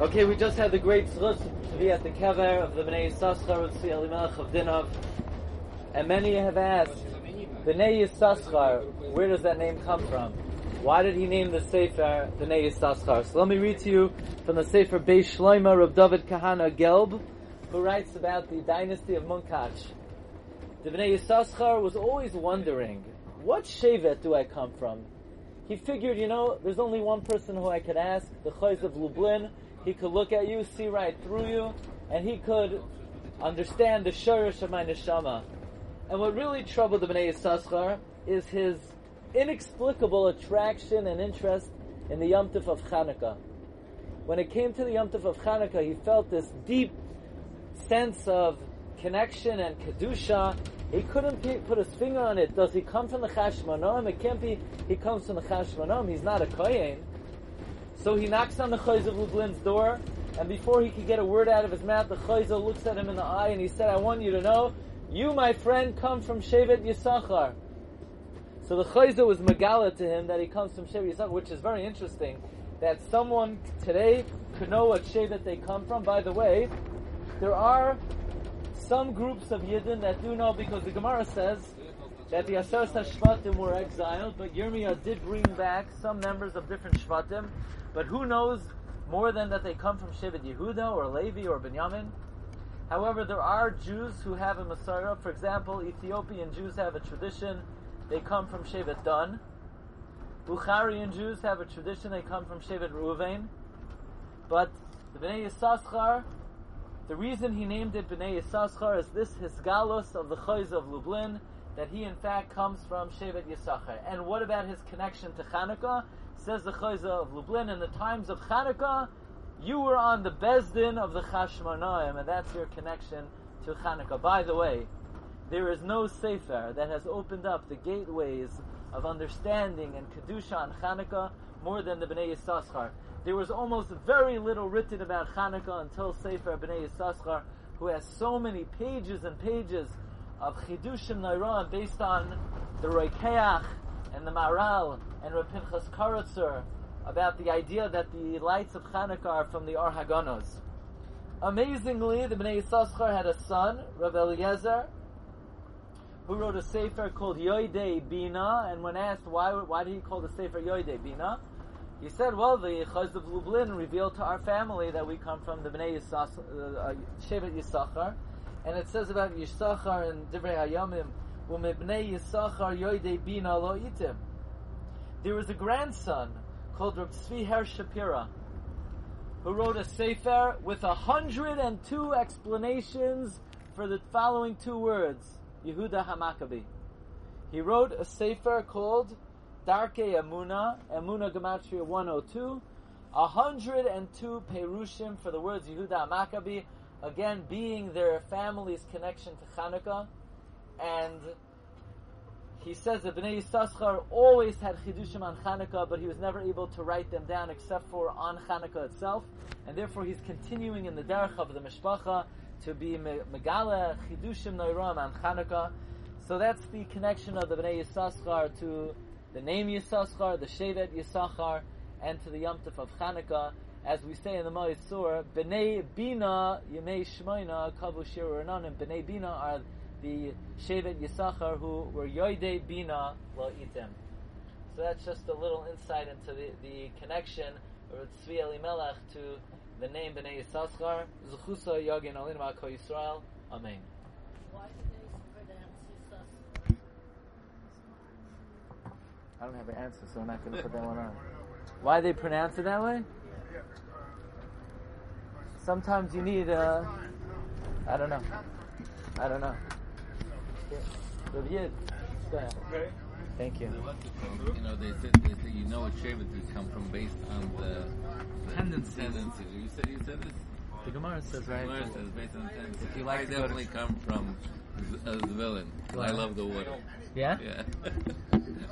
Okay, we just had the great zchus to be at the kever of the Bnei Yissaschar with Tzvi Elimelech of Dinov, and many have asked, Bnei Yissaschar, where does that name come from? Why did he name the Sefer Bnei Yissaschar? So let me read to you from the Sefer Beis of David Kahana Gelb, who writes about the dynasty of Munkach. The Bnei Yissaschar was always wondering, what Shevet do I come from? He figured, you know, there's only one person who I could ask, the Chayz of Lublin, he could look at you, see right through you, and he could understand the shurish of my neshama. And what really troubled the Bnei Yissaschar is his inexplicable attraction and interest in the Yom of Chanukah. When it came to the Yom of Chanukah, he felt this deep sense of connection and kedusha. He couldn't put his finger on it. Does he come from the Chashmonom? It can't be. He comes from the Chashmonom. He's not a kohen. So he knocks on the Chayz of Lublin's door, and before he could get a word out of his mouth, the Chayz looks at him in the eye and he said, I want you to know, you, my friend, come from Shevet Yisachar. So the Chayza was Megala to him that he comes from Shevet Yisachar, which is very interesting, that someone today could know what Shevet they come from. By the way, there are some groups of Yidden that do know because the Gemara says that the Asar Shvatim were exiled, but Yirmiyah did bring back some members of different Shvatim. But who knows more than that they come from Shevet Yehuda or Levi or Binyamin? However, there are Jews who have a mesorah. For example, Ethiopian Jews have a tradition. They come from Shevet Dan. Bukharian Jews have a tradition. They come from Shevet Reuven. But the Bnei Yissaschar, the reason he named it Bnei Yissaschar is this Hisgalus of the Chayz of Lublin, that he in fact comes from Shevet Yisachar. And what about his connection to Chanukah? Says the Chayza of Lublin, in the times of Chanukah, you were on the Bezdin of the Chashmonaim, and that's your connection to Chanukah. By the way, there is no Sefer that has opened up the gateways of understanding and Kedusha on Chanukah more than the Bnei Yissaschar. There was almost very little written about Chanukah until Sefer Bnei Yissaschar, who has so many pages and pages of Chidushim Nairan based on the Roikeach and the Maral and Rav Pinchas Karatzer about the idea that the lights of Chanukah are from the Or Haganuz. Amazingly, the Bnei Yissaschar had a son, Rav Eliezer, who wrote a sefer called Yoidei Bina, and when asked why, why did he call the sefer Yoidei Bina, he said, well, the Chaz of Lublin revealed to our family that we come from the Bnei Yissaschar, uh, Shevet Yisachar, and it says about Yisachar and Divrei Hayamim, Umibnei Yisachar Yoidei Bina Lo Itim. There was a grandson called Reb Tzvi Hersh Shapira, who wrote a sefer with hundred and two explanations for the following two words, Yehuda Hamakabi. He wrote a sefer called Darkei Emuna, Emuna Gematria 102, a hundred and two perushim for the words Yehuda Hamakabi, again being their family's connection to Chanukah, and he says that Bnei Yissaschar always had chidushim on Chanukah, but he was never able to write them down except for on Chanukah itself, and therefore he's continuing in the derech of the mishpacha to be megala chidushim noiram on Chanukah. So that's the connection of the Bnei Yissaschar to the name Yissaschar, the Shevet Yissachar, and to the Yom Tov of Chanukah. As we say in the Maoz Tzur, Bnei Bina Yemei Shmoina Kavu Shiru and Bnei Bina are the Shevet Yisachar who were Yoidei Bina Lo Item. So that's just a little insight into the, the connection of Tzvi Elimelech to the name Bnei Yisachar. Zechusa Yagin Alin Ko Yisrael. Amen. Why did they pronounce Yisachar? I don't have an answer, so I'm not going to put that one on. Why they pronounce it that way? Sometimes you need, uh, I don't know. I don't know. Rav Yid, go ahead. Thank you. You know, they said, they said you know what Shevet has come from based on the, the Tendencies. tendencies. You said you said this. The Gemara says, right? Gemara says based on tendencies. If you like I to go to- definitely come from Z- uh, Zevulun. I love the water. Yeah? Yeah.